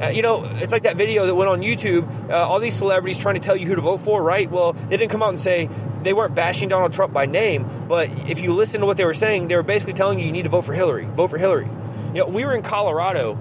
uh, you know, it's like that video that went on YouTube. Uh, all these celebrities trying to tell you who to vote for, right? Well, they didn't come out and say they weren't bashing Donald Trump by name, but if you listen to what they were saying, they were basically telling you you need to vote for Hillary. Vote for Hillary. You know, we were in Colorado,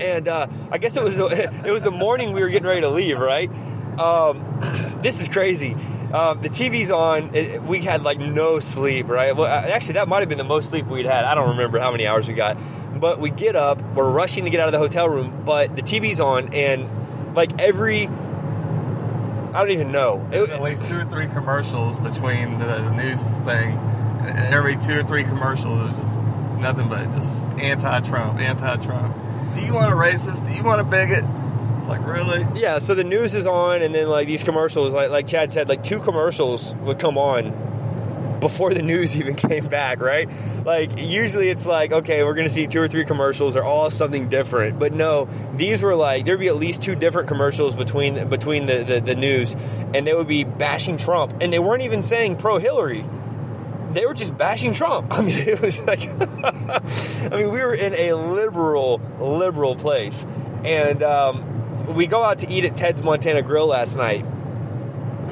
and uh, I guess it was the, *laughs* it was the morning we were getting ready to leave, right? Um, *clears throat* this is crazy. Um, the TV's on. It, we had like no sleep, right? Well, uh, actually, that might have been the most sleep we'd had. I don't remember how many hours we got. But we get up, we're rushing to get out of the hotel room, but the TV's on, and like every, I don't even know. It- at least two or three commercials between the, the news thing. Every two or three commercials, there's just nothing but just anti-Trump, anti-Trump. Do you want a racist? Do you want a bigot? It's like really. yeah, so the news is on, and then like these commercials, like like Chad said, like two commercials would come on before the news *laughs* even came back, right? Like usually it's like, okay, we're gonna see two or three commercials, they're all something different. But no, these were like there'd be at least two different commercials between between the, the, the news, and they would be bashing Trump, and they weren't even saying pro Hillary. They were just bashing Trump. *laughs* I mean, it was like, *laughs* I mean, we were in a liberal, liberal place, and um, we go out to eat at Ted's Montana Grill last night,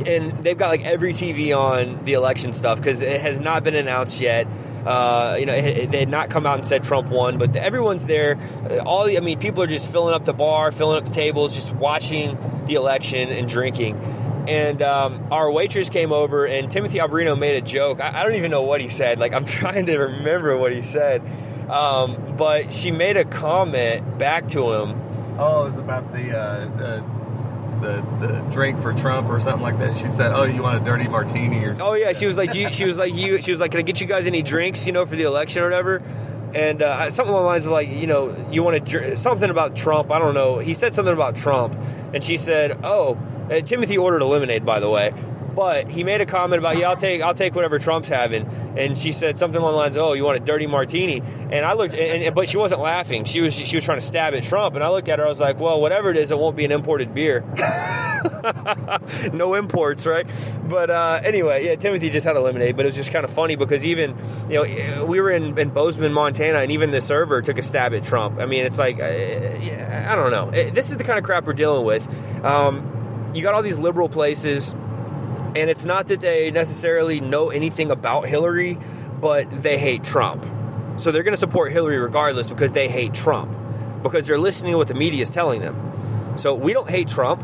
and they've got like every TV on the election stuff because it has not been announced yet. Uh, you know, they had not come out and said Trump won, but everyone's there. Uh, All the, I mean, people are just filling up the bar, filling up the tables, just watching the election and drinking. And um, our waitress came over, and Timothy Alberino made a joke. I, I don't even know what he said. Like I'm *laughs* trying to remember what he said, um, but she made a comment back to him. Oh, it was about the, uh, the the the drink for Trump or something like that. She said, "Oh, you want a dirty martini or?" something Oh yeah, she was like, you, she was like, you, she was like, can I get you guys any drinks, you know, for the election or whatever? And uh, something along the lines of like, you know, you want to something about Trump. I don't know. He said something about Trump, and she said, oh, Timothy ordered a lemonade, by the way. But he made a comment about, yeah, I'll take, I'll take whatever Trump's having. And she said something along the lines, oh, you want a dirty martini? And I looked, and, and but she wasn't laughing. She was, she was trying to stab at Trump. And I looked at her, I was like, well, whatever it is, it won't be an imported beer. *laughs* no imports, right? But uh, anyway, yeah, Timothy just had a lemonade, but it was just kind of funny because even you know we were in, in Bozeman, Montana, and even the server took a stab at Trump. I mean, it's like uh, I don't know. This is the kind of crap we're dealing with. Um, you got all these liberal places, and it's not that they necessarily know anything about Hillary, but they hate Trump. So they're going to support Hillary regardless because they hate Trump because they're listening to what the media is telling them. So we don't hate Trump,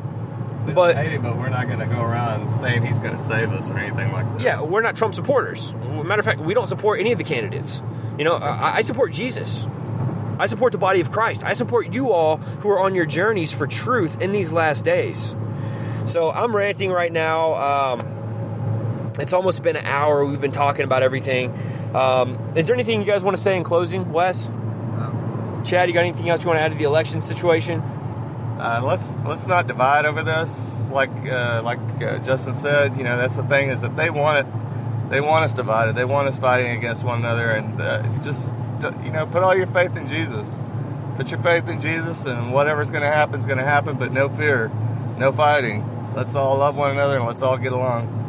but hate him, but we're not going to go around saying he's going to save us or anything like that. yeah, we're not Trump supporters. Matter of fact, we don't support any of the candidates. You know, I, I support Jesus. I support the body of Christ. I support you all who are on your journeys for truth in these last days. So I'm ranting right now. Um, it's almost been an hour. We've been talking about everything. Um, is there anything you guys want to say in closing, Wes? Chad, you got anything else you want to add to the election situation? Uh, let's let's not divide over this. Like uh, like uh, Justin said, you know that's the thing is that they want it. They want us divided. They want us fighting against one another, and uh, just you know put all your faith in Jesus. Put your faith in Jesus, and whatever's going to happen is going to happen. But no fear, no fighting. Let's all love one another, and let's all get along.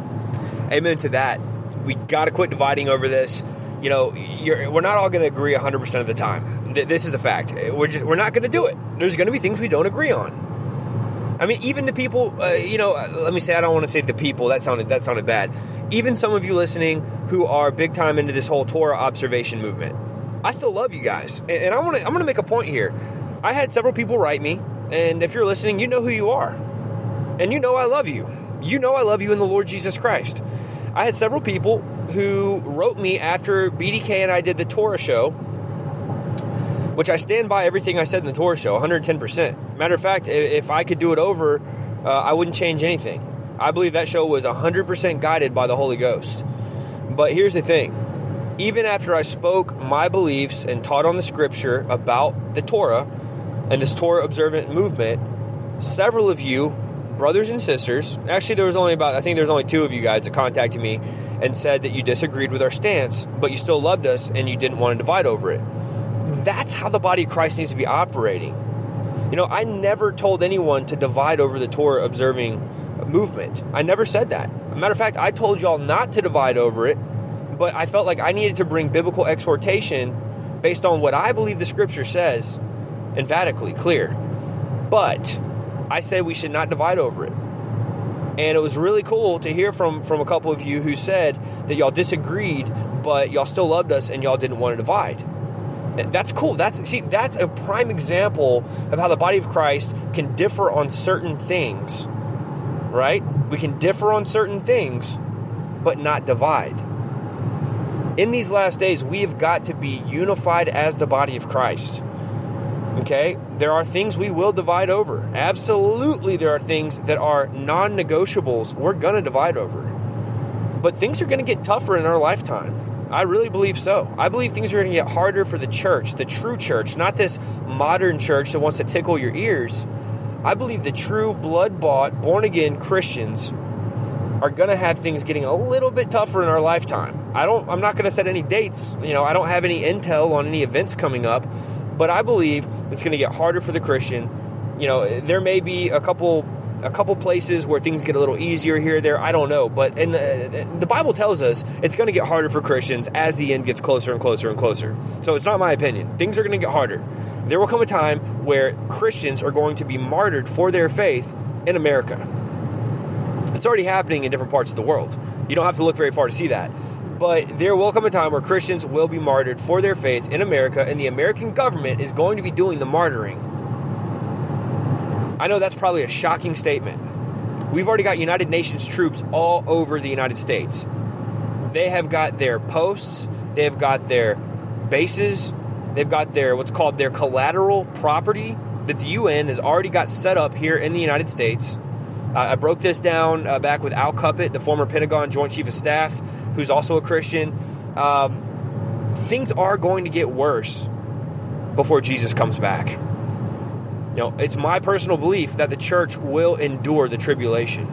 Amen to that. We got to quit dividing over this. You know, we're not all going to agree 100% of the time this is a fact. We're just we're not going to do it. There's going to be things we don't agree on. I mean, even the people, uh, you know, uh, let me say, I don't want to say the people. That sounded that sounded bad. Even some of you listening who are big time into this whole Torah observation movement, I still love you guys, and, and I want to. I'm going to make a point here. I had several people write me, and if you're listening, you know who you are, and you know I love you. You know I love you in the Lord Jesus Christ. I had several people who wrote me after BDK and I did the Torah show which I stand by everything I said in the Torah show, 110%. Matter of fact, if I could do it over, uh, I wouldn't change anything. I believe that show was 100% guided by the Holy Ghost. But here's the thing even after I spoke my beliefs and taught on the scripture about the Torah and this Torah observant movement, several of you, brothers and sisters, actually, there was only about, I think there was only two of you guys that contacted me and said that you disagreed with our stance, but you still loved us and you didn't want to divide over it. That's how the body of Christ needs to be operating. You know, I never told anyone to divide over the Torah observing movement. I never said that. matter of fact, I told y'all not to divide over it, but I felt like I needed to bring biblical exhortation based on what I believe the scripture says, emphatically clear. But I said we should not divide over it. And it was really cool to hear from from a couple of you who said that y'all disagreed, but y'all still loved us and y'all didn't want to divide. That's cool. That's see, that's a prime example of how the body of Christ can differ on certain things. Right? We can differ on certain things, but not divide. In these last days, we have got to be unified as the body of Christ. Okay? There are things we will divide over. Absolutely, there are things that are non negotiables we're going to divide over. But things are going to get tougher in our lifetime. I really believe so. I believe things are going to get harder for the church, the true church, not this modern church that wants to tickle your ears. I believe the true blood bought, born again Christians are going to have things getting a little bit tougher in our lifetime. I don't I'm not going to set any dates, you know, I don't have any intel on any events coming up, but I believe it's going to get harder for the Christian. You know, there may be a couple a couple places where things get a little easier here there i don't know but and the, the bible tells us it's going to get harder for christians as the end gets closer and closer and closer. So it's not my opinion. Things are going to get harder. There will come a time where christians are going to be martyred for their faith in america. It's already happening in different parts of the world. You don't have to look very far to see that. But there will come a time where Christians will be martyred for their faith in America, and the American government is going to be doing the martyring. I know that's probably a shocking statement. We've already got United Nations troops all over the United States. They have got their posts, they have got their bases, they've got their what's called their collateral property that the UN has already got set up here in the United States. Uh, I broke this down uh, back with Al Cuppett, the former Pentagon Joint Chief of Staff, who's also a Christian. Um, things are going to get worse before Jesus comes back. You know, it's my personal belief that the church will endure the tribulation.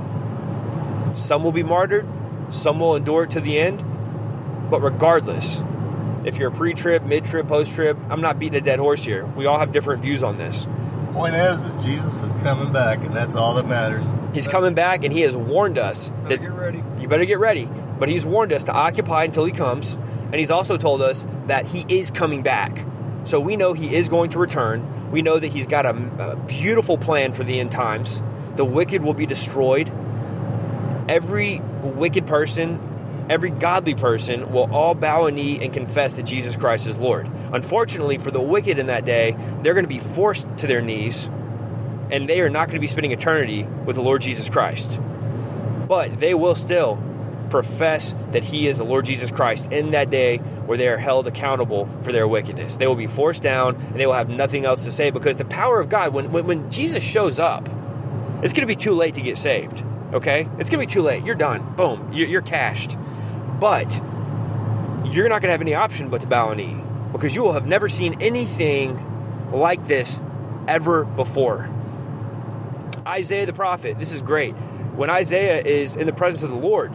Some will be martyred, some will endure it to the end. But regardless, if you're a pre trib, mid trib, post trib, I'm not beating a dead horse here. We all have different views on this. Point is, is Jesus is coming back, and that's all that matters. He's coming back, and he has warned us that Get ready. you better get ready. But he's warned us to occupy until he comes, and he's also told us that he is coming back. So we know he is going to return. We know that he's got a, a beautiful plan for the end times. The wicked will be destroyed. Every wicked person, every godly person will all bow a knee and confess that Jesus Christ is Lord. Unfortunately, for the wicked in that day, they're going to be forced to their knees, and they are not going to be spending eternity with the Lord Jesus Christ. But they will still profess that he is the Lord Jesus Christ in that day where they are held accountable for their wickedness. They will be forced down and they will have nothing else to say because the power of God, when, when, when Jesus shows up, it's going to be too late to get saved. Okay? It's going to be too late. You're done. Boom. You're, you're cashed. But you're not going to have any option but to bow a knee because you will have never seen anything like this ever before. Isaiah the prophet, this is great. When Isaiah is in the presence of the Lord,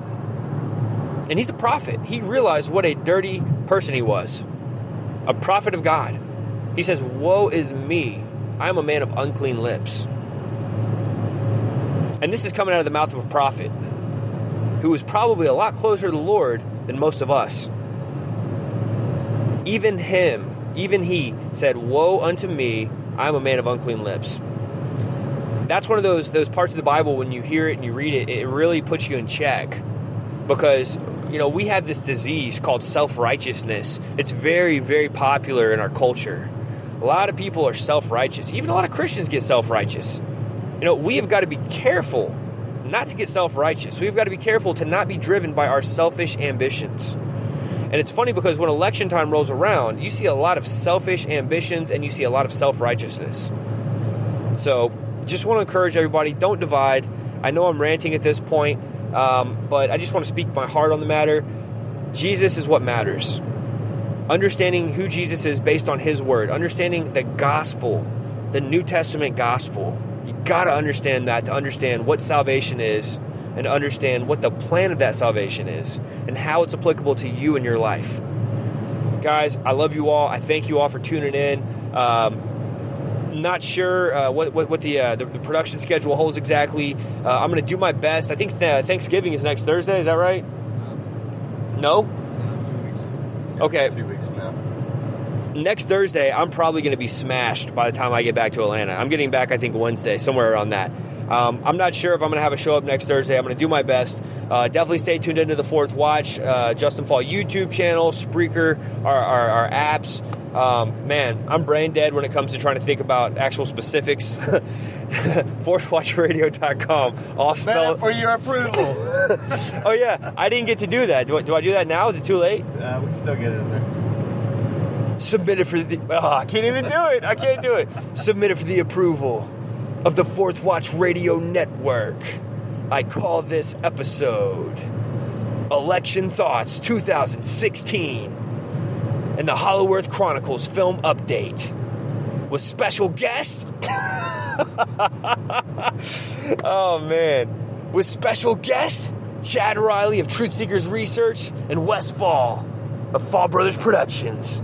and he's a prophet, he realized what a dirty person he was a prophet of God. He says, Woe is me, I am a man of unclean lips. And this is coming out of the mouth of a prophet who was probably a lot closer to the Lord than most of us. Even him, even he said, Woe unto me, I am a man of unclean lips. That's one of those those parts of the Bible when you hear it and you read it, it really puts you in check. Because, you know, we have this disease called self-righteousness. It's very, very popular in our culture. A lot of people are self-righteous. Even a lot of Christians get self-righteous. You know, we have got to be careful not to get self-righteous. We've got to be careful to not be driven by our selfish ambitions. And it's funny because when election time rolls around, you see a lot of selfish ambitions and you see a lot of self righteousness. So, just want to encourage everybody don't divide. I know I'm ranting at this point, um, but I just want to speak my heart on the matter. Jesus is what matters. Understanding who Jesus is based on his word, understanding the gospel, the New Testament gospel. You got to understand that to understand what salvation is and understand what the plan of that salvation is and how it's applicable to you in your life. Guys, I love you all. I thank you all for tuning in. Um, not sure uh, what, what, what the, uh, the, the production schedule holds exactly. Uh, I'm going to do my best. I think th- Thanksgiving is next Thursday. Is that right? No. Okay. Two weeks from now. Next Thursday, I'm probably going to be smashed by the time I get back to Atlanta. I'm getting back, I think, Wednesday, somewhere around that. Um, I'm not sure if I'm going to have a show up next Thursday. I'm going to do my best. Uh, definitely stay tuned into the Fourth Watch, uh, Justin Fall YouTube channel, Spreaker, our, our, our apps. Um, man, I'm brain dead when it comes to trying to think about actual specifics. *laughs* FourthWatchRadio.com. All Spell spelled. for your approval. *laughs* Oh yeah, I didn't get to do that. Do I, do I do that now? Is it too late? uh, we can still get it in there. Submitted for the. Oh, I can't even do it. I can't do it. Submitted for the approval of the Fourth Watch Radio Network. I call this episode Election Thoughts 2016 and the Hollow Earth Chronicles film update with special guest. *laughs* oh man, with special guest Chad Riley of Truth Seekers Research and Wes Fall of Fall Brothers Productions.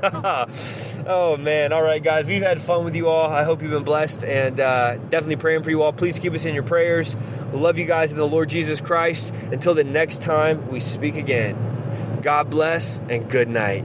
*laughs* oh man! All right, guys, we've had fun with you all. I hope you've been blessed, and uh, definitely praying for you all. Please keep us in your prayers. We love you guys in the Lord Jesus Christ. Until the next time we speak again. God bless and good night.